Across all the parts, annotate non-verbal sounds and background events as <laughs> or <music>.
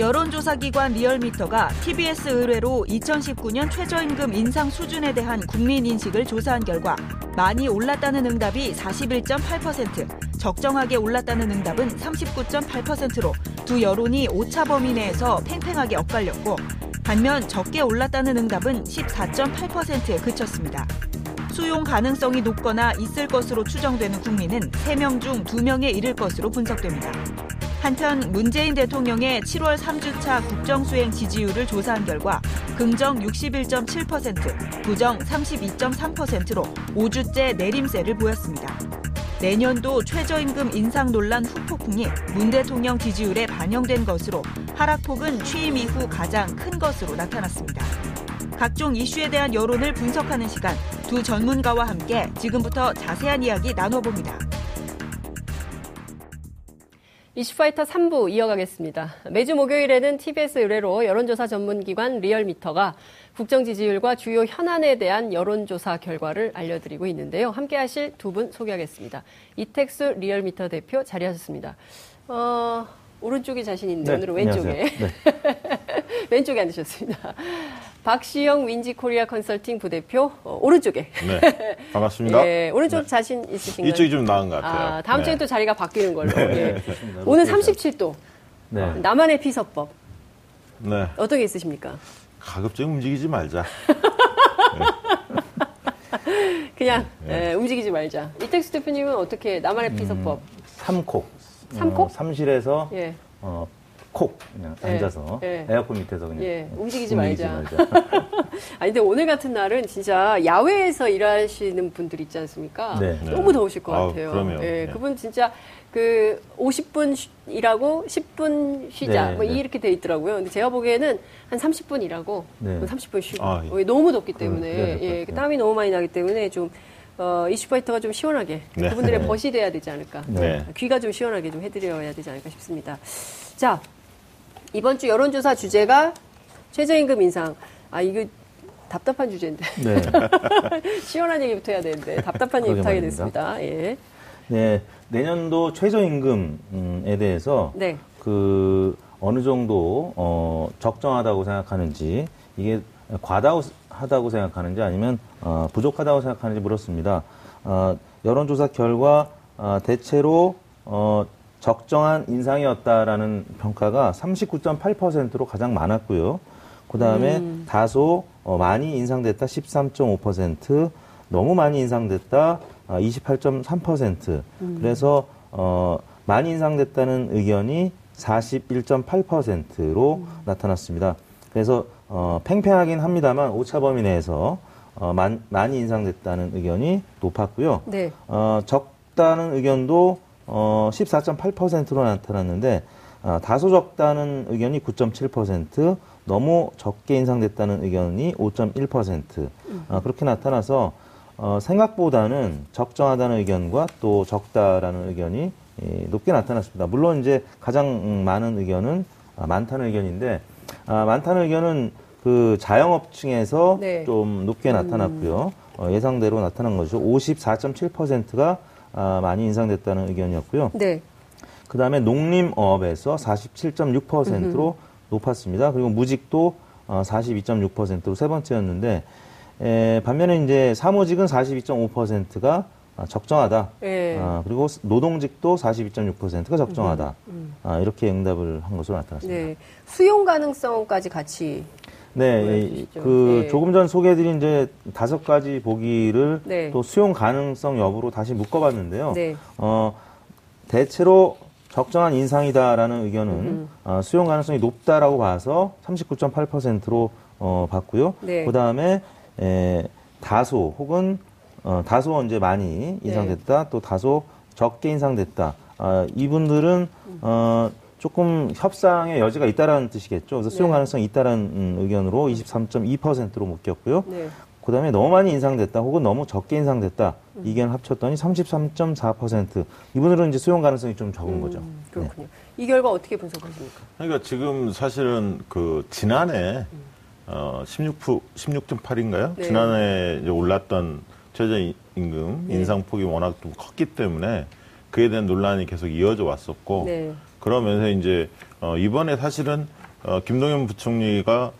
여론조사기관 리얼미터가 TBS 의뢰로 2019년 최저임금 인상 수준에 대한 국민 인식을 조사한 결과 많이 올랐다는 응답이 41.8%, 적정하게 올랐다는 응답은 39.8%로 두 여론이 오차 범위 내에서 팽팽하게 엇갈렸고 반면 적게 올랐다는 응답은 14.8%에 그쳤습니다. 수용 가능성이 높거나 있을 것으로 추정되는 국민은 3명 중 2명에 이를 것으로 분석됩니다. 한편 문재인 대통령의 7월 3주차 국정수행 지지율을 조사한 결과 긍정 61.7%, 부정 32.3%로 5주째 내림세를 보였습니다. 내년도 최저임금 인상 논란 후폭풍이 문 대통령 지지율에 반영된 것으로 하락폭은 취임 이후 가장 큰 것으로 나타났습니다. 각종 이슈에 대한 여론을 분석하는 시간 두 전문가와 함께 지금부터 자세한 이야기 나눠봅니다. 이슈파이터 3부 이어가겠습니다. 매주 목요일에는 TBS 의뢰로 여론조사 전문기관 리얼미터가 국정 지지율과 주요 현안에 대한 여론조사 결과를 알려드리고 있는데요. 함께 하실 두 분 소개하겠습니다. 이택수 리얼미터 대표 자리하셨습니다. 어, 오른쪽이 자신 있는데 네, 오늘은 왼쪽에 네. <laughs> 왼쪽에 앉으셨습니다. <laughs> 박시영 윈지 코리아 컨설팅 부대표 어, 오른쪽에 네, <laughs> 반갑습니다. 예, 오른쪽 네. 자신 있으신가요? 이쪽이 좀 나은 것 같아요. 아, 다음 주에 네. 또 자리가 바뀌는 걸로. 네. 예. <laughs> 오늘 37도. 네. 나만의 피서법. 네. 어떤 게 있으십니까? 가급적 움직이지 말자. 그냥 예, 움직이지 말자. 이택수 대표님은 어떻게 나만의 피서법? 음, 삼콕. 삼콕? 어, 삼실에서 예. 어, 콕 그냥 예. 앉아서 예. 에어컨 밑에서 그냥 예. 움직이지, 움직이지 말자. 말자. <laughs> 아니 근데 오늘 같은 날은 진짜 야외에서 일하시는 분들 있지 않습니까? 네. 너무 더우실 것 같아요. 아, 예. 네. 그분 진짜 그 50분 일하고 10분 쉬자 네, 뭐 네. 이렇게 돼 있더라고요. 근데 제가 보기에는 한 30분 일하고 네. 30분 쉬고 아, 예. 너무 덥기 때문에 예, 땀이 너무 많이 나기 때문에 좀 어, 이슈파이터가 좀 시원하게 네. 그분들의 벗이 돼야 되지 않을까. 네. 귀가 좀 시원하게 좀 해드려야 되지 않을까 싶습니다. 자, 이번 주 여론조사 주제가 최저임금 인상. 아, 이거 답답한 주제인데. 네. <laughs> 시원한 얘기부터 해야 되는데 답답한 얘기부터 하게 됐습니다. 예. 네, 내년도 최저임금에 대해서 네. 그 어느 정도 어, 적정하다고 생각하는지 이게 과다하다고 생각하는지 아니면 어, 부족하다고 생각하는지 물었습니다. 어, 여론조사 결과 어, 대체로 어, 적정한 인상이었다라는 평가가 39.8%로 가장 많았고요. 그 다음에 음. 다소 어, 많이 인상됐다 13.5%, 너무 많이 인상됐다 28.3%. 어, 음. 그래서 어, 많이 인상됐다는 의견이 41.8%로 음. 나타났습니다. 그래서 어, 팽팽하긴 합니다만 오차 범위 내에서 어, 만, 많이 인상됐다는 의견이 높았고요. 네. 어, 적다는 의견도 어, 14.8%로 나타났는데 어, 다소 적다는 의견이 9.7%, 너무 적게 인상됐다는 의견이 5.1% 음. 어, 그렇게 나타나서 어, 생각보다는 적정하다는 의견과 또 적다라는 의견이 예, 높게 나타났습니다. 물론 이제 가장 많은 의견은 아, 많다는 의견인데 아, 많다는 의견은 그 자영업층에서 네. 좀 높게 나타났고요. 음. 어, 예상대로 나타난 거죠. 54.7%가 아, 많이 인상됐다는 의견이었고요. 네. 그 다음에 농림업에서 47.6%로 높았습니다. 그리고 무직도 어, 42.6%로 세 번째였는데 에, 반면에 이제 사무직은 42.5%가 적정하다. 네. 아, 그리고 노동직도 42.6%가 적정하다. 음, 음. 아, 이렇게 응답을 한 것으로 나타났습니다. 네. 수용 가능성까지 같이 네, 그 네. 조금 전 소개해드린 이제 다섯 가지 보기를 네. 또 수용 가능성 여부로 다시 묶어봤는데요. 네. 어, 대체로 적정한 인상이다라는 의견은 어, 수용 가능성이 높다라고 봐서 39.8%로 어, 봤고요. 네. 그 다음에 다소 혹은 어, 다소 이제 많이 인상됐다, 네. 또 다소 적게 인상됐다. 아, 이분들은 어, 조금 협상의 여지가 있다라는 뜻이겠죠. 그래서 수용 네. 가능성이 있다라는 음, 의견으로 23.2%로 묶였고요. 네. 그 다음에 너무 많이 인상됐다 혹은 너무 적게 인상됐다 음. 이견을 합쳤더니 33.4% 이분들은 이제 수용 가능성이 좀 적은 음, 거죠. 그렇군요. 네. 이 결과 어떻게 분석하십니까? 그러니까 지금 사실은 그 지난해 음. 어, 16, 16.8인가요? 네. 지난해 올랐던 최저 임금 네. 인상 폭이 워낙 좀 컸기 때문에 그에 대한 논란이 계속 이어져 왔었고 네. 그러면서 이제 어, 이번에 사실은 어, 김동연 부총리가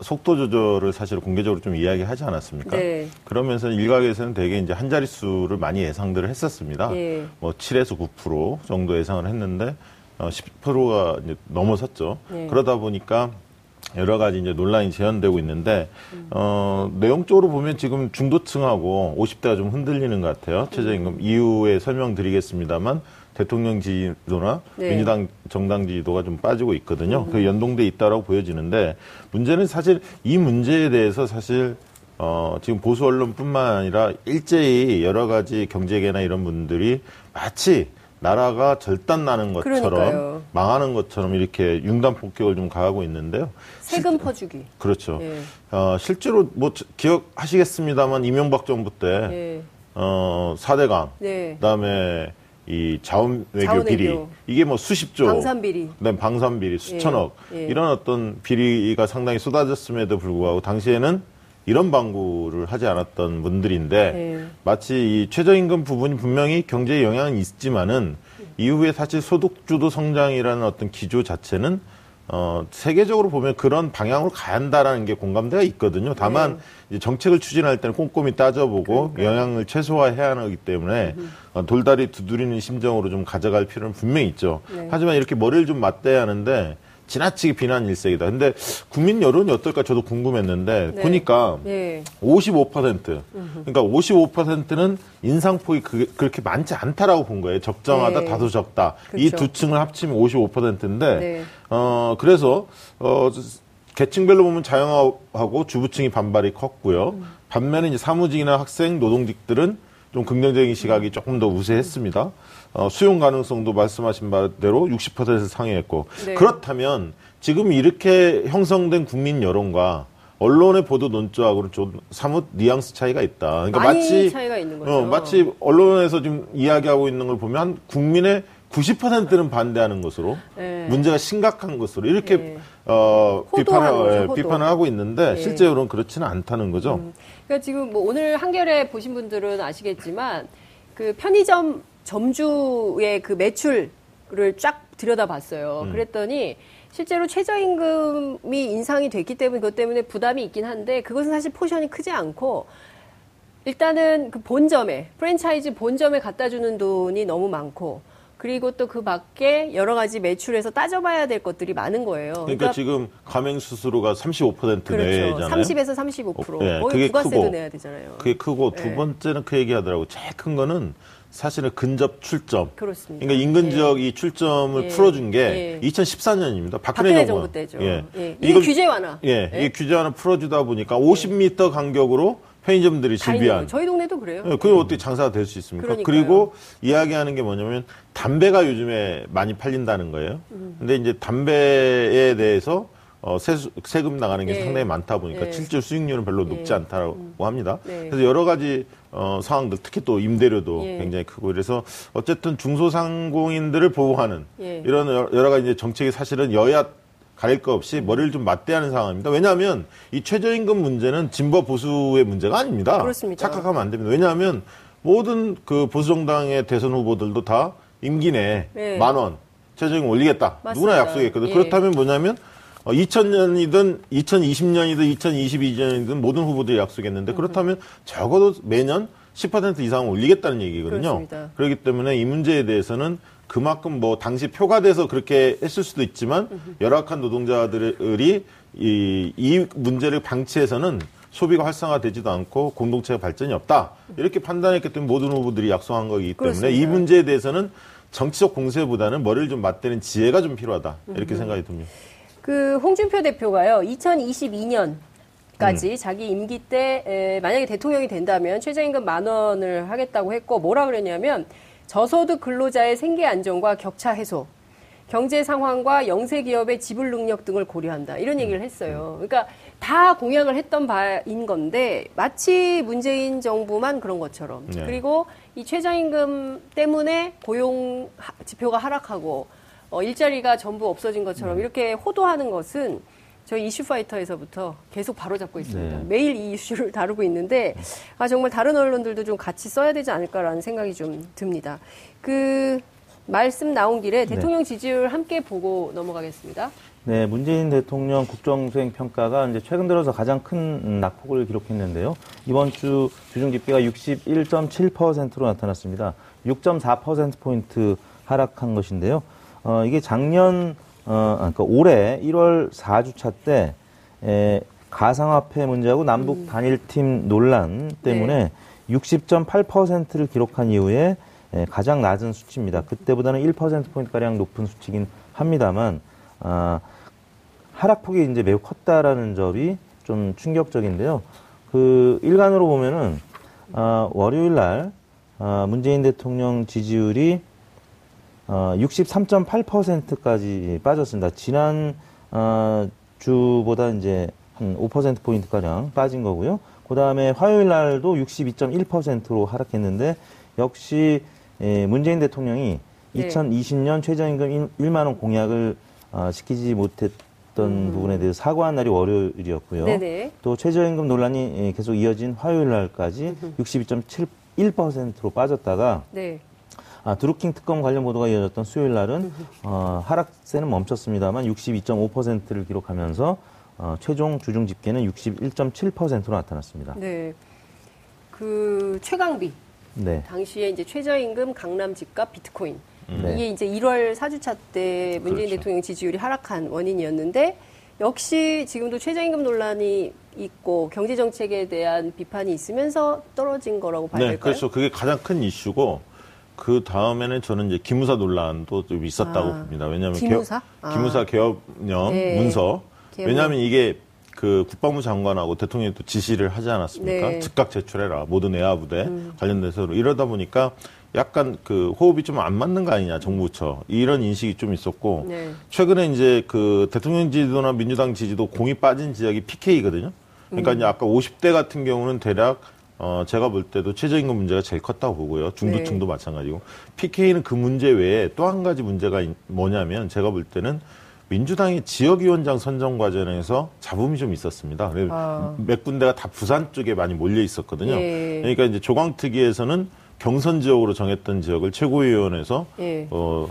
속도 조절을 사실 공개적으로 좀 이야기하지 않았습니까? 네. 그러면서 일각에서는 대개 이제 한 자릿수를 많이 예상들을 했었습니다. 예. 뭐 7에서 9% 정도 예상을 했는데 어, 10%가 이제 넘어섰죠. 예. 그러다 보니까 여러 가지 이제 논란이 재현되고 있는데 음. 어, 내용적으로 보면 지금 중도층하고 50대가 좀 흔들리는 것 같아요. 최저임금 이후에 설명드리겠습니다만 대통령 지지도나 네. 민주당 정당 지지도가 좀 빠지고 있거든요. 음. 그 연동돼 있다라고 보여지는데 문제는 사실 이 문제에 대해서 사실 어, 지금 보수 언론뿐만 아니라 일제히 여러 가지 경제계나 이런 분들이 마치 나라가 절단 나는 것처럼 그러니까요. 망하는 것처럼 이렇게 융단 폭격을 좀 가하고 있는데요. 세금 실, 퍼주기. 그렇죠. 예. 어, 실제로 뭐 기억하시겠습니다만 이명박 정부 때 예. 어, 4대강 네. 그다음에 이 자원 외교 비리. 이게 뭐 수십조 방산 비리 네, 방산 비리 수천억 예. 예. 이런 어떤 비리가 상당히 쏟아졌음에도 불구하고 당시에는 이런 방구를 하지 않았던 분들인데 예. 마치 이 최저임금 부분이 분명히 경제에 영향은 있지만은 이후에 사실 소득주도 성장이라는 어떤 기조 자체는 어, 세계적으로 보면 그런 방향으로 가야 한다라는 게 공감대가 있거든요. 다만 네. 정책을 추진할 때는 꼼꼼히 따져보고 그러니까요. 영향을 최소화해야 하기 때문에 어, 돌다리 두드리는 심정으로 좀 가져갈 필요는 분명히 있죠. 네. 하지만 이렇게 머리를 좀 맞대야 하는데 지나치게 비난 일색이다. 근데 국민 여론이 어떨까 저도 궁금했는데 네. 보니까 네. 55% 그러니까 55%는 인상폭이 그, 렇게 많지 않다라고 본 거예요. 적정하다, 네. 다소 적다. 이 두 층을 합치면 55%인데 네. 어 그래서 어 계층별로 보면 자영업하고 주부층이 반발이 컸고요. 음. 반면에 이제 사무직이나 학생, 노동직들은 좀 긍정적인 시각이 조금 더 우세했습니다. 어, 수용 가능성도 말씀하신 바대로 60% 상회했고 네. 그렇다면 지금 이렇게 형성된 국민 여론과 언론의 보도 논조하고는 좀 사뭇 뉘앙스 차이가 있다. 그러니까 마치 차이가 있는 거죠. 어, 마치 언론에서 지금 이야기하고 있는 걸 보면 국민의 90%는 반대하는 것으로 네. 문제가 심각한 것으로 이렇게 네. 어, 비판을 거죠, 예, 비판을 하고 있는데 네. 실제로는 그렇지는 않다는 거죠. 음. 그러니까 지금 뭐 오늘 한겨레 보신 분들은 아시겠지만 그 편의점 점주의 그 매출을 쫙 들여다봤어요. 음. 그랬더니 실제로 최저임금이 인상이 됐기 때문에 그것 때문에 부담이 있긴 한데 그것은 사실 포션이 크지 않고 일단은 그 본점에 프랜차이즈 본점에 갖다 주는 돈이 너무 많고 그리고 또 그 밖에 여러 가지 매출에서 따져봐야 될 것들이 많은 거예요. 그러니까, 그러니까 지금 가맹 수수료가 35% 그렇죠. 내잖아요. 30에서 35%. 어, 네, 거의 부가세도 내야 되잖아요. 그게 크고 두 네. 번째는 그 얘기하더라고. 제일 큰 거는 사실은 근접 출점. 그렇습니다. 그러니까 인근 지역 예. 이 출점을 예. 풀어준 게 예. 2014년입니다. 박근혜, 박근혜 정부 때죠. 예. 예. 이게 규제 완화. 예. 예. 이 규제 완화 풀어주다 보니까 50m 간격으로 편의점들이 즐비한. 저희 동네도 그래요. 예, 그게 어떻게 장사가 될 수 있습니까? 그러니까요. 그리고 이야기하는 게 뭐냐면 담배가 요즘에 많이 팔린다는 거예요. 음. 근데 이제 담배에 대해서 어, 세, 세금 나가는 게 예. 상당히 많다 보니까 예. 실질 수익률은 별로 높지 예. 않다고 음. 합니다. 네. 그래서 여러 가지 어, 상황들 특히 또 임대료도 예. 굉장히 크고 그래서 어쨌든 중소상공인들을 보호하는 예. 이런 여러 가지 이제 정책이 사실은 여야 가릴 거 없이 머리를 좀 맞대하는 상황입니다. 왜냐하면 이 최저임금 문제는 진보 보수의 문제가 아닙니다. 그렇습니다. 착각하면 안 됩니다. 왜냐하면 모든 그 보수 정당의 대선 후보들도 다 임기 내에 네. 만원 최저임금 올리겠다. 맞습니다. 누구나 약속했거든요. 예. 그렇다면 뭐냐면 어, 2000년이든 2020년이든 2022년이든 모든 후보들이 약속했는데 음. 그렇다면 적어도 매년 10% 이상 올리겠다는 얘기거든요. 그렇습니다. 그렇기 때문에 이 문제에 대해서는 그만큼 뭐 당시 표가 돼서 그렇게 했을 수도 있지만 열악한 노동자들이 이, 이 문제를 방치해서는 소비가 활성화되지도 않고 공동체가 발전이 없다. 이렇게 판단했기 때문에 모든 후보들이 약속한 거기 때문에 그렇습니다. 이 문제에 대해서는 정치적 공세보다는 머리를 좀 맞대는 지혜가 좀 필요하다. 이렇게 생각이 듭니다. 그 홍준표 대표가요, 2022년 까지 음. 자기 임기 때 에, 만약에 대통령이 된다면 최저임금 만 원을 하겠다고 했고 뭐라 그랬냐면 저소득 근로자의 생계 안정과 격차 해소, 경제 상황과 영세 기업의 지불 능력 등을 고려한다 이런 얘기를 음. 했어요. 그러니까 다 공약을 했던 바인 건데 마치 문재인 정부만 그런 것처럼 네. 그리고 이 최저임금 때문에 고용 지표가 하락하고 어, 일자리가 전부 없어진 것처럼 네. 이렇게 호도하는 것은 저희 이슈파이터에서부터 계속 바로잡고 있습니다. 네. 매일 이 이슈를 <laughs> 다루고 있는데 아 정말 다른 언론들도 좀 같이 써야 되지 않을까라는 생각이 좀 듭니다. 그 말씀 나온 길에 네. 대통령 지지율 함께 보고 넘어가겠습니다. 네, 문재인 대통령 국정수행 평가가 이제 최근 들어서 가장 큰 낙폭을 기록했는데요. 이번 주 주중 집계가 61.7%로 나타났습니다. 6.4% 포인트 하락한 것인데요. 어, 이게 작년 어, 아, 그러니까 올해 1월 4주차 때 에, 가상화폐 문제하고 남북 음. 단일팀 논란 때문에 네. 60.8%를 기록한 이후에 에, 가장 낮은 수치입니다. 그때보다는 1%포인트가량 높은 수치긴 합니다만, 아, 하락폭이 이제 매우 컸다라는 점이 좀 충격적인데요. 그 일간으로 보면은 아, 월요일 날 아, 문재인 대통령 지지율이 어, 63.8%까지 빠졌습니다. 지난 어, 주보다 이제 한 5% 포인트 가량 빠진 거고요. 그 다음에 화요일 날도 62.1%로 하락했는데 역시 예, 문재인 대통령이 네. 2020년 최저임금 1만 원 공약을 어, 지키지 못했던 음. 부분에 대해서 사과한 날이 월요일이었고요. 네네. 또 최저임금 논란이 예, 계속 이어진 화요일 날까지 62.71%로 빠졌다가 네. 아, 드루킹 특검 관련 보도가 이어졌던 수요일 날은 어, 하락세는 멈췄습니다만 62.5%를 기록하면서 어, 최종 주중 집계는 61.7%로 나타났습니다. 네. 그 최강비. 네. 당시에 이제 최저임금 강남 집값 비트코인. 음. 네. 이게 이제 1월 4주차 때 문재인 그렇죠. 대통령 지지율이 하락한 원인이었는데 역시 지금도 최저임금 논란이 있고 경제 정책에 대한 비판이 있으면서 떨어진 거라고 봐야 네, 될까요? 그렇죠. 그게 가장 큰 이슈고 그 다음에는 저는 이제 기무사 논란도 좀 있었다고 아, 봅니다. 왜냐하면 기무사, 개업, 기무사 아. 개업령 네. 문서. 개업. 왜냐하면 이게 그 국방부 장관하고 대통령이 또 지시를 하지 않았습니까? 네. 즉각 제출해라 모든 외화 부대 음. 관련돼서 이러다 보니까 약간 그 호흡이 좀 안 맞는 거 아니냐 정부처 이런 인식이 좀 있었고 네. 최근에 이제 그 대통령 지지도나 민주당 지지도 공이 빠진 지역이 PK거든요. 그러니까 음. 이제 아까 50대 같은 경우는 대략 어, 제가 볼 때도 최저임금 문제가 제일 컸다고 보고요. 중도층도 네. 마찬가지고. PK는 그 문제 외에 또 한 가지 문제가 뭐냐면 제가 볼 때는 민주당의 지역위원장 선정 과정에서 잡음이 좀 있었습니다. 아. 몇 군데가 다 부산 쪽에 많이 몰려 있었거든요. 예. 그러니까 이제 조광특위에서는 경선 지역으로 정했던 지역을 최고위원회에서 예. 어,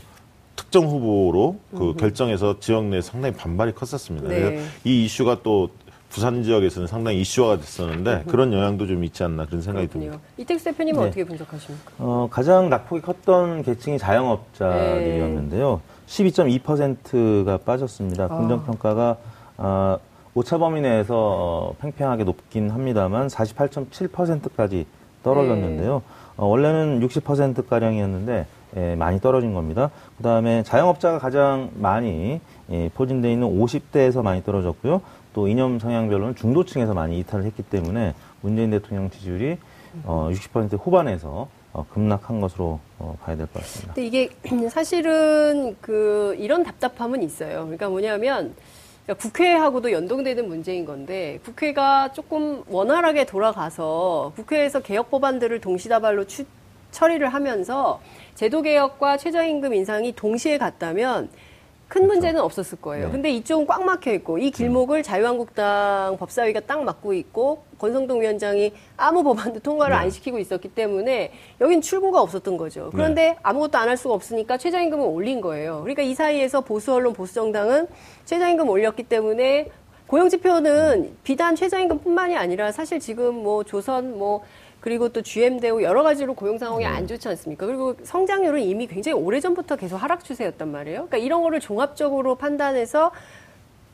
특정 후보로 그 음흠. 결정해서 지역 내에 상당히 반발이 컸었습니다. 네. 그래서 이 이슈가 또 부산 지역에서는 상당히 이슈화가 됐었는데 그런 영향도 좀 있지 않나 그런 생각이 그렇군요. 듭니다. 이택스 대표님은 네. 어떻게 분석하십니까? 어, 가장 낙폭이 컸던 계층이 자영업자들이었는데요. 네. 12.2%가 빠졌습니다. 아. 긍정평가가 어, 오차 범위 내에서 어, 팽팽하게 높긴 합니다만 48.7%까지 떨어졌는데요. 네. 어, 원래는 60%가량이었는데 예, 많이 떨어진 겁니다. 그 다음에 자영업자가 가장 많이 예, 포진되어 있는 50대에서 많이 떨어졌고요. 또 이념 성향별로는 중도층에서 많이 이탈을 했기 때문에 문재인 대통령 지지율이 어, 60% 후반에서 어, 급락한 것으로 어, 봐야 될 것 같습니다. 근데 이게 <clears throat> 사실은 그 이런 답답함은 있어요. 그러니까 뭐냐면 그러니까 국회하고도 연동되는 문제인 건데 국회가 조금 원활하게 돌아가서 국회에서 개혁 법안들을 동시다발로 추, 처리를 하면서 제도 개혁과 최저임금 인상이 동시에 갔다면 큰 그렇죠. 문제는 없었을 거예요. 네. 근데 이쪽은 꽉 막혀 있고 이 길목을 음. 자유한국당 법사위가 딱 막고 있고 권성동 위원장이 아무 법안도 통과를 네. 안 시키고 있었기 때문에 여긴 출구가 없었던 거죠. 그런데 네. 아무것도 안 할 수가 없으니까 최저임금을 올린 거예요. 그러니까 이 사이에서 보수 언론 보수 정당은 최저임금 올렸기 때문에 고용 지표는 비단 최저임금뿐만이 아니라 사실 지금 뭐 조선 뭐 그리고 또 GM대우 여러 가지로 고용 상황이 네. 안 좋지 않습니까? 그리고 성장률은 이미 굉장히 오래전부터 계속 하락 추세였단 말이에요. 그러니까 이런 거를 종합적으로 판단해서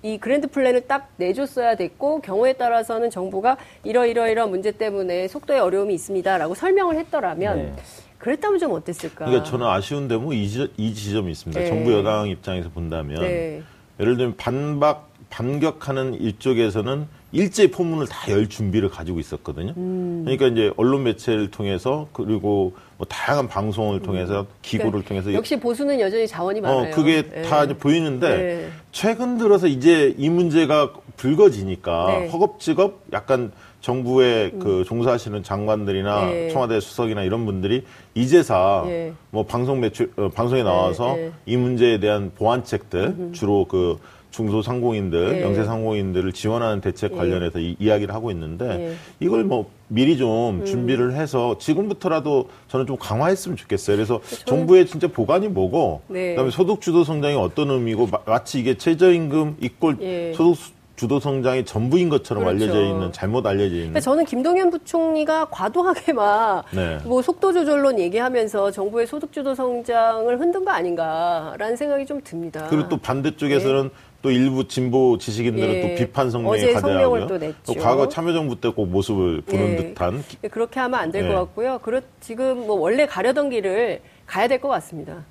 이 grand plan을 딱 내줬어야 됐고 경우에 따라서는 정부가 이러이러이러 문제 때문에 속도에 어려움이 있습니다라고 설명을 했더라면 네. 그랬다면 좀 어땠을까? 그러니까 저는 아쉬운 데 뭐 이, 이 지점이 있습니다. 네. 정부 여당 입장에서 본다면 네. 예를 들면 반박 반격하는 이쪽에서는 일제 포문을 다 열 준비를 가지고 있었거든요. 음. 그러니까 이제 언론 매체를 통해서 그리고 뭐 다양한 방송을 통해서 음. 기구를 그러니까 통해서 역시 보수는 여전히 자원이 어, 많아요. 어, 그게 네. 다 이제 보이는데 네. 최근 들어서 이제 이 문제가 불거지니까 네. 허겁지겁 약간 정부에 음. 그 종사하시는 장관들이나 네. 청와대 수석이나 이런 분들이 이제사 네. 뭐 방송 매출 어, 방송에 나와서 네, 이 문제에 대한 보완책들 주로 그 중소상공인들, 네. 영세상공인들을 지원하는 대책 네. 관련해서 이, 이야기를 하고 있는데 네. 이걸 뭐 미리 좀 음. 준비를 해서 지금부터라도 저는 좀 강화했으면 좋겠어요. 그래서 저는... 정부의 진짜 보관이 뭐고 네. 그다음에 소득 주도 성장이 어떤 의미고 마, 치 이게 최저임금 이꼴 예. 소득 주도 성장이 전부인 것처럼 그렇죠. 알려져 있는 잘못 알려져 있는. 저는 김동연 부총리가 과도하게 막뭐 네. 속도 조절론 얘기하면서 정부의 소득 주도 성장을 흔든 거 아닌가라는 생각이 좀 듭니다. 그리고 또 반대쪽에서는 네. 또 일부 진보 지식인들은 예. 또 비판 성명이 가대하고요. 또, 또 과거 참여정부 때 꼭 모습을 보는 예. 듯한. 그렇게 하면 안 될것 예. 같고요. 그렇 지금 뭐 원래 가려던 길을 가야 될 것 같습니다.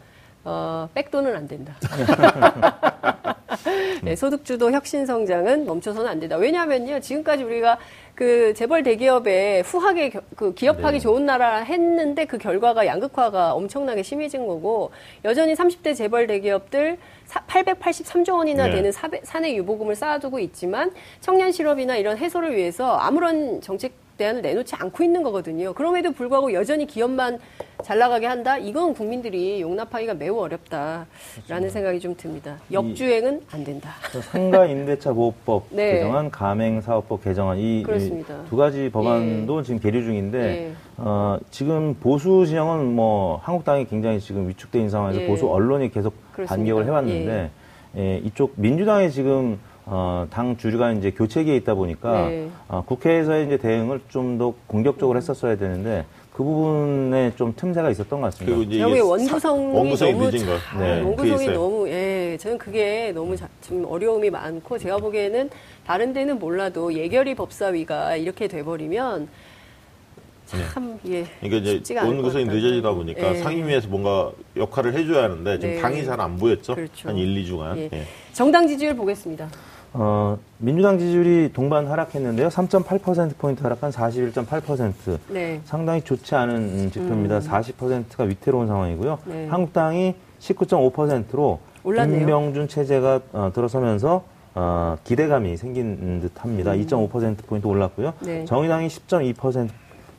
어, 백도는 안 된다. <laughs> <laughs> 네, 소득주도 혁신 성장은 멈춰서는 안 된다. 왜냐하면요, 지금까지 우리가 그 재벌 대기업에 후하게 그 기업하기 네. 좋은 나라 했는데 그 결과가 양극화가 엄청나게 심해진 거고 여전히 30대 재벌 대기업들 883조 원이나 네. 되는 사내 유보금을 쌓아두고 있지만 청년 실업이나 이런 해소를 위해서 아무런 정책 대안을 내놓지 않고 있는 거거든요. 그럼에도 불구하고 여전히 기업만 잘 나가게 한다? 이건 국민들이 용납하기가 매우 어렵다라는 그렇죠. 생각이 좀 듭니다. 역주행은 안 된다. 상가 임대차 보호법 <laughs> 네. 개정안, 가맹 사업법 개정안 이 두 가지 법안도 예. 지금 계류 중인데 예. 어, 지금 보수 진영은 뭐 한국당이 굉장히 지금 있는 상황에서 예. 보수 언론이 계속 그렇습니다. 반격을 해왔는데 예. 예, 이쪽 민주당이 지금 어, 당 주류가 이제 교체기에 있다 보니까 네. 어, 국회에서의 이제 대응을 좀 더 공격적으로 음. 했었어야 되는데 그 부분에 좀 틈새가 있었던 것 같습니다. 그리고 이제 여기 원구성이, 원구성이 너무 늦은 거. 네, 원구성이 너무 예, 저는 그게 너무 자, 좀 어려움이 많고 제가 보기에는 다른 데는 몰라도 예결위 법사위가 이렇게 돼버리면 참 네. 예. 그러니까 이제 원구성이 늦어지다 보니까 예. 상임위에서 뭔가 역할을 해줘야 하는데 지금 네. 당이 잘 안 보였죠. 그렇죠. 한 1, 2주간. 예. 예. 정당 지지율 보겠습니다. 어, 민주당 지지율이 동반 하락했는데요. 3.8%포인트 하락한 41.8%. 네. 상당히 좋지 않은 지표입니다. 음. 40%가 위태로운 상황이고요. 네. 한국당이 19.5%로 올랐네요. 김명준 체제가 어, 들어서면서 어, 기대감이 생긴 듯 합니다. 음. 2.5%포인트 올랐고요. 네. 정의당이 10.2%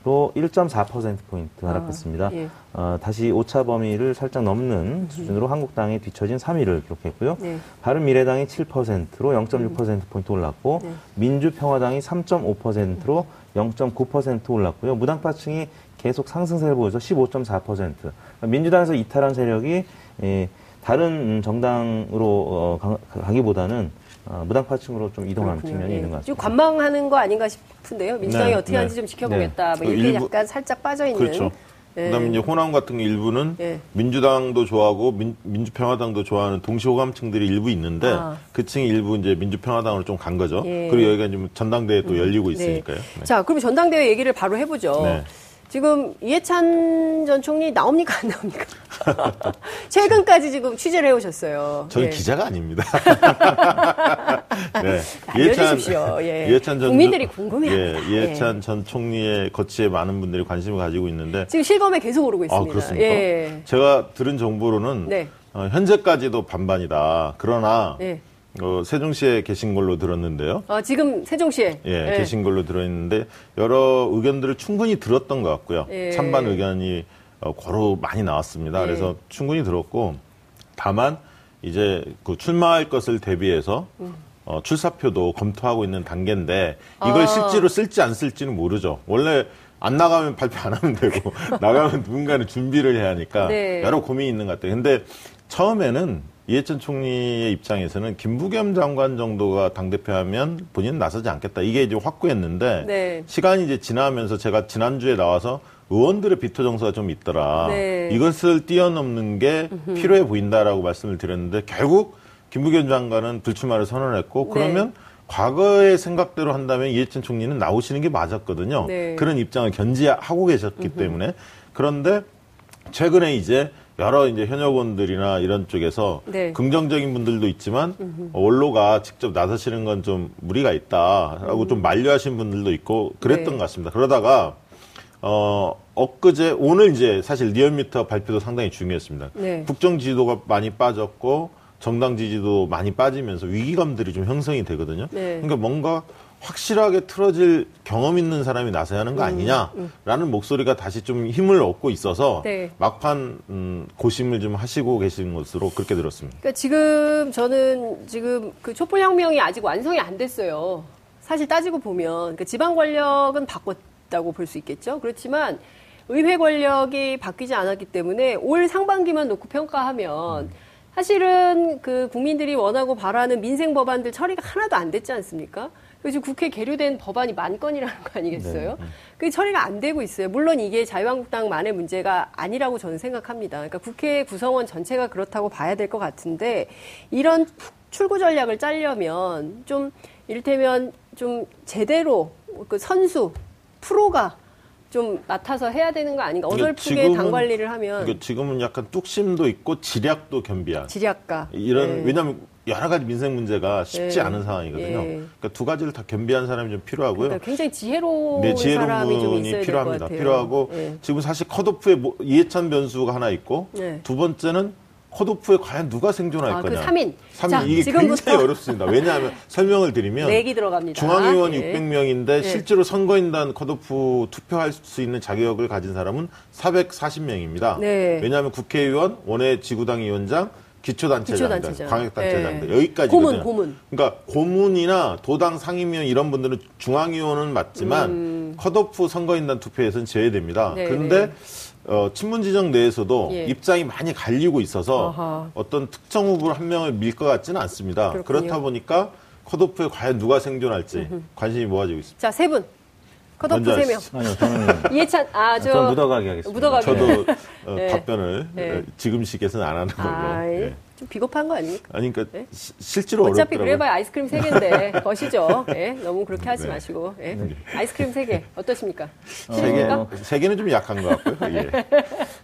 또 1.4%포인트 하락했습니다. 아, 예. 어, 다시 오차 범위를 살짝 넘는 수준으로 음. 한국당이 뒤처진 3위를 기록했고요. 네. 바른미래당이 7%로 0.6%포인트 올랐고 네. 민주평화당이 3.5%로 0.9% 올랐고요. 무당파층이 계속 상승세를 보여서 15.4%. 그러니까 민주당에서 이탈한 세력이 예, 다른 정당으로 어, 가기보다는 어, 무당파층으로 좀 이동하는 그렇군요. 측면이 예. 있는 것 같습니다. 관망하는 거 아닌가 싶은데요. 민주당이 네, 어떻게 네. 하는지 좀 지켜보겠다. 네. 뭐 이렇게 일부, 약간 살짝 빠져 있는. 그렇죠. 네. 그다음에 이제 호남 같은 게 일부는 네. 민주당도 좋아하고 민, 민주평화당도 좋아하는 동시호감층들이 일부 있는데 아. 그 층이 일부 이제 민주평화당으로 좀 간 거죠. 예. 그리고 여기가 지금 전당대회 또 음. 열리고 네. 있으니까요. 네. 자, 그럼 전당대회 얘기를 바로 해보죠. 네. 지금 이해찬 전 총리 나옵니까 안 나옵니까? <laughs> 최근까지 지금 취재를 해오셨어요. 저는 예. 기자가 아닙니다. <laughs> 네. 이해찬, 예. 이해찬 전 국민들이 궁금해합 예. 이해찬 예. 전 총리의 거치에 많은 분들이 관심을 가지고 있는데 지금 실검에 계속 오르고 아, 있습니다. 아, 그렇습니까? 예. 제가 들은 정보로는 네. 어, 현재까지도 반반이다. 그러나 네. 어, 세종시에 계신 걸로 들었는데요. 아, 지금 세종시에? 예, 네. 계신 걸로 들어있는데, 여러 의견들을 충분히 들었던 것 같고요. 예. 찬반 의견이 어, 고루 많이 나왔습니다. 예. 그래서 충분히 들었고, 다만, 이제 그 출마할 것을 대비해서, 음. 어, 출사표도 검토하고 있는 단계인데, 이걸 아. 실제로 쓸지 안 쓸지는 모르죠. 원래 안 나가면 발표 안 하면 되고, <laughs> 나가면 누군가는 준비를 해야 하니까, 네. 여러 고민이 있는 것 같아요. 근데 처음에는 이해찬 총리의 입장에서는 김부겸 장관 정도가 당대표 하면 본인은 나서지 않겠다. 이게 이제 확고했는데 네. 시간이 이제 지나면서 제가 지난주에 나와서 의원들의 비토 정서가 좀 있더라. 네. 이것을 뛰어넘는 게 필요해 보인다라고 말씀을 드렸는데 결국 김부겸 장관은 불출마를 선언했고 네. 그러면 네. 과거의 생각대로 한다면 이해찬 총리는 나오시는 게 맞았거든요. 네. 그런 입장을 견지하고 계셨기 때문에 그런데 최근에 이제 여러 이제 현역원들이나 이런 쪽에서 네. 긍정적인 분들도 있지만 음흠. 원로가 직접 나서시는 건 좀 무리가 있다라고 음. 좀 만류하신 분들도 있고 그랬던 네. 것 같습니다. 그러다가 어 엊그제 오늘 이제 사실 리얼미터 발표도 상당히 중요했습니다. 네. 국정 지도가 많이 빠졌고 정당 지지도 많이 빠지면서 위기감들이 좀 형성이 되거든요. 네. 그러니까 뭔가 확실하게 틀어질 경험 있는 사람이 나서야 하는 거 음, 아니냐라는 음, 음. 목소리가 다시 좀 힘을 얻고 있어서 네. 막판 음, 고심을 좀 하시고 계신 것으로 그렇게 들었습니다. 그러니까 지금 저는 지금 그 촛불혁명이 아직 완성이 안 됐어요. 사실 따지고 보면 그러니까 지방 권력은 바꿨다고 볼 수 있겠죠. 그렇지만 의회 권력이 바뀌지 않았기 때문에 올 상반기만 놓고 평가하면 음. 사실은 그 국민들이 원하고 바라는 민생 법안들 처리가 하나도 안 됐지 않습니까? 그래서 국회 계류된 법안이 만 건이라는 거 아니겠어요? 네. 그게 처리가 안 되고 있어요. 물론 이게 자유한국당만의 문제가 아니라고 저는 생각합니다. 그러니까 국회 구성원 전체가 그렇다고 봐야 될 것 같은데 이런 출구 전략을 짜려면 좀 이를테면 좀 제대로 그 선수 프로가 좀 맡아서 해야 되는 거 아닌가? 어설프게 당 관리를 하면 지금은 약간 뚝심도 있고 지략도 겸비한 지략가 이런 네. 왜냐하면 여러 가지 민생 문제가 쉽지 네. 않은 상황이거든요. 예. 그러니까 두 가지를 다 겸비한 사람이 좀 필요하고요. 그러니까 굉장히 지혜로운 네, 지혜로운 분이 필요합니다. 필요하고 네. 지금 사실 컷오프에 뭐 이해찬 변수가 하나 있고 네. 두 번째는 컷오프에 과연 누가 생존할 아, 그 거냐. 그 3인. 3인 자, 이게 굉장히 어렵습니다. 왜냐하면 <laughs> 설명을 드리면 내기 들어갑니다. 중앙의원 예. 600명인데 예. 실제로 선거인단 컷오프 투표할 수 있는 자격을 가진 사람은 440명입니다. 네. 왜냐하면 국회의원, 원외 지구당 위원장, 기초단체장들, 기초단체장. 광역단체장들 네. 여기까지 고문, 고문. 그러니까 고문이나 도당 상임위원 이런 분들은 중앙위원은 맞지만 음. 컷오프 선거인단 투표에서는 제외됩니다. 네, 그런데 네. 어, 친문지정 내에서도 예. 입장이 많이 갈리고 있어서 아하. 어떤 특정 후보 한 명을 밀 것 같지는 않습니다. 그렇군요. 그렇다 보니까 컷오프에 과연 누가 생존할지. 관심이 모아지고 있습니다. 자, 세 분. 컷오프 세 명. 아니요, 저는. <laughs> 이해찬, 아, 저. 묻어가게 하겠습니다. 묻어가게. 저도 어, 네. <laughs> 답변을 네. 지금 시기에서는 안 하는 걸로. 아, 네. 좀 비겁한 거 아닙니까? 아니, 그러니까 네? 시, 실제로 어차피 어렵더라고요. 그래봐야 아이스크림 세 개인데 <laughs> 거시죠. 네? 너무 그렇게 하지 네. 마시고 네. 네. 아이스크림 세개 어떠십니까? 세 개, 어, 세 개는 좀 약한 것 같고요.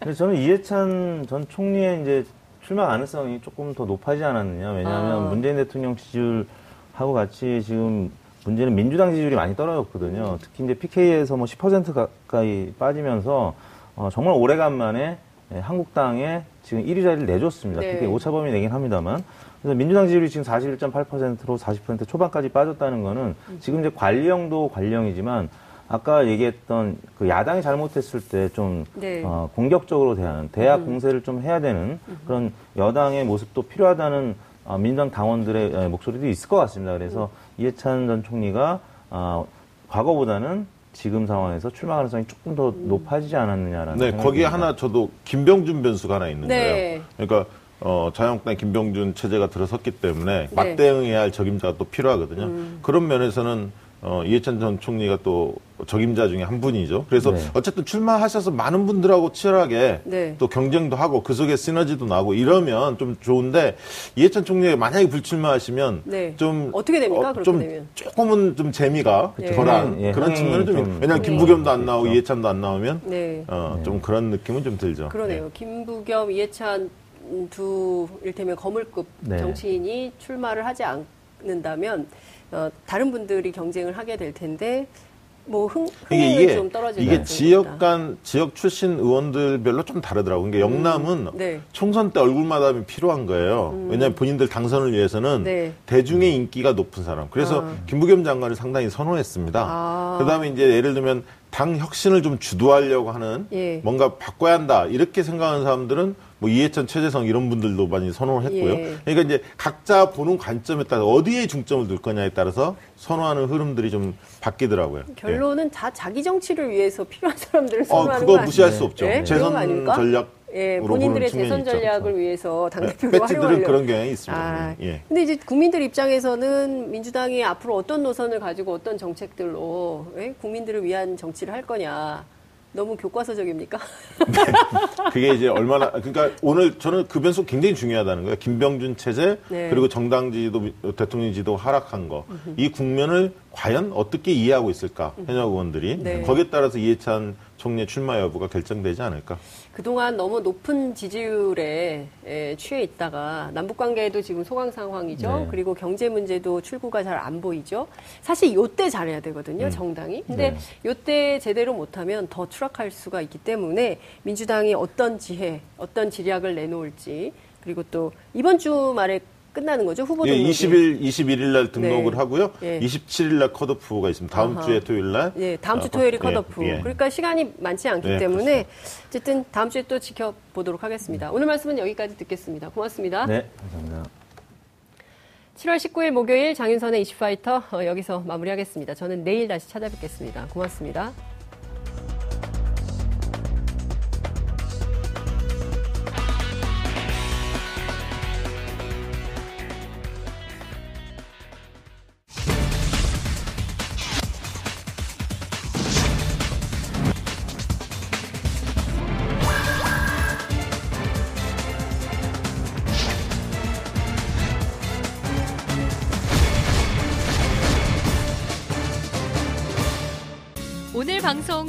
예. 저는 이해찬 전 총리의 이제 출마 가능성이 조금 더 높아지지 않았느냐. 왜냐하면 아. 문재인 대통령 지지율하고 같이 지금 문제는 민주당 지지율이 많이 떨어졌거든요. 특히 이제 PK에서 뭐 10% 가까이 빠지면서 어, 정말 오래간만에 한국당에 지금 1위 자리를 내줬습니다. 네. 그게 오차범위 내긴 합니다만. 그래서 민주당 지지율이 지금 41.8%로 40% 초반까지 빠졌다는 거는 음. 지금 이제 관리형도 관리형이지만 아까 얘기했던 그 야당이 잘못했을 때좀 네. 어, 공격적으로 대하는 대학 음. 공세를 좀 해야 되는 음. 그런 여당의 모습도 필요하다는 어, 민주당 당원들의 목소리도 있을 것 같습니다. 그래서 음. 이해찬 전 총리가 어, 과거보다는 지금 상황에서 출마 가능성이 조금 더 음. 높아지지 않았느냐라는. 네, 거기에 하나 저도 김병준 변수가 하나 있는 네. 거예요. 그러니까 어, 자유한국당 김병준 체제가 들어섰기 때문에 네. 맞대응해야 할 적임자가 또 필요하거든요. 음. 그런 면에서는 어, 이해찬 전 총리가 또 적임자 중에 한 분이죠. 그래서 네. 어쨌든 출마하셔서 많은 분들하고 치열하게 네. 또 경쟁도 하고 그 속에 시너지도 나고 이러면 좀 좋은데 이해찬 총리가 만약에 불출마하시면 네. 좀 어떻게 됩니까? 어, 좀 되면. 조금은 좀 재미가 네. 덜한 예, 그런 측면은 좀, 좀 왜냐하면 김부겸도 안 나오고 그렇죠. 이해찬도 안 나오면 네. 어, 좀 그런 느낌은 좀 들죠. 그러네요. 김부겸, 이해찬 두 일테면 거물급 정치인이 출마를 하지 않는다면 어, 다른 분들이 경쟁을 하게 될 텐데 뭐 흥, 흥이 이게, 좀 떨어지는 이게 지역 간 지역 출신 의원들별로 좀 다르더라고요. 그러니까 음, 영남은 네. 총선 때 얼굴마다 하 필요한 거예요. 음. 왜냐하면 본인들 당선을 위해서는 네. 대중의 인기가 높은 사람. 그래서 아. 김부겸 장관을 상당히 선호했습니다. 아. 그다음에 이제 예를 들면 당 혁신을 좀 주도하려고 하는 예. 뭔가 바꿔야 한다 이렇게 생각하는 사람들은 뭐 이해찬, 최재성 이런 분들도 많이 선호를 했고요. 예. 그러니까 이제 각자 보는 관점에 따라 어디에 중점을 둘 거냐에 따라서 선호하는 흐름들이 좀 바뀌더라고요. 결론은 예. 다 자기 정치를 위해서 필요한 사람들을 어, 선호하는 어, 그거 무시할 수 없죠. 네? 재선 전략 예, 본인들의 재선 전략을 있죠. 위해서 당대표로 네, 활용하려고. 그런 경향이 있습니다. 아, 예. 근데 이제 국민들 입장에서는 민주당이 앞으로 어떤 노선을 가지고 어떤 정책들로 예? 국민들을 위한 정치를 할 거냐. 너무 교과서적입니까? <laughs> 네. 그게 이제 얼마나 그러니까 오늘 저는 그 변수 굉장히 중요하다는 거예요. 김병준 체제 네. 그리고 정당 지도 대통령 지도 하락한 거 이 국면을 과연 어떻게 이해하고 있을까 현역 의원들이 네. 거기에 따라서 이해찬 총리 출마 여부가 결정되지 않을까. 그동안 너무 높은 지지율에 취해 있다가 남북 관계에도 지금 소강 상황이죠. 네. 그리고 경제 문제도 출구가 잘 안 보이죠. 사실 요때 잘해야 되거든요, 음. 정당이. 근데 네. 요때 제대로 못하면 더 추락할 수가 있기 때문에 민주당이 어떤 지혜, 어떤 지략을 내놓을지 그리고 또 이번 주 말에 끝나는 거죠 후보 등록이. 예, 20일 21일 날 등록을 네. 하고요. 예. 27일 날 컷오프가 있습니다. 다음 아하. 주에 토요일 날. 예, 다음 주 어, 토요일이 컷오프. 예, 예. 그러니까 시간이 많지 않기 예, 때문에 그렇습니다. 어쨌든 다음 주에 또 지켜보도록 하겠습니다. 오늘 말씀은 여기까지 듣겠습니다. 고맙습니다. 네, 감사합니다. 7월 19일 목요일 장윤선의 이슈파이터 어, 여기서 마무리하겠습니다. 저는 내일 다시 찾아뵙겠습니다. 고맙습니다.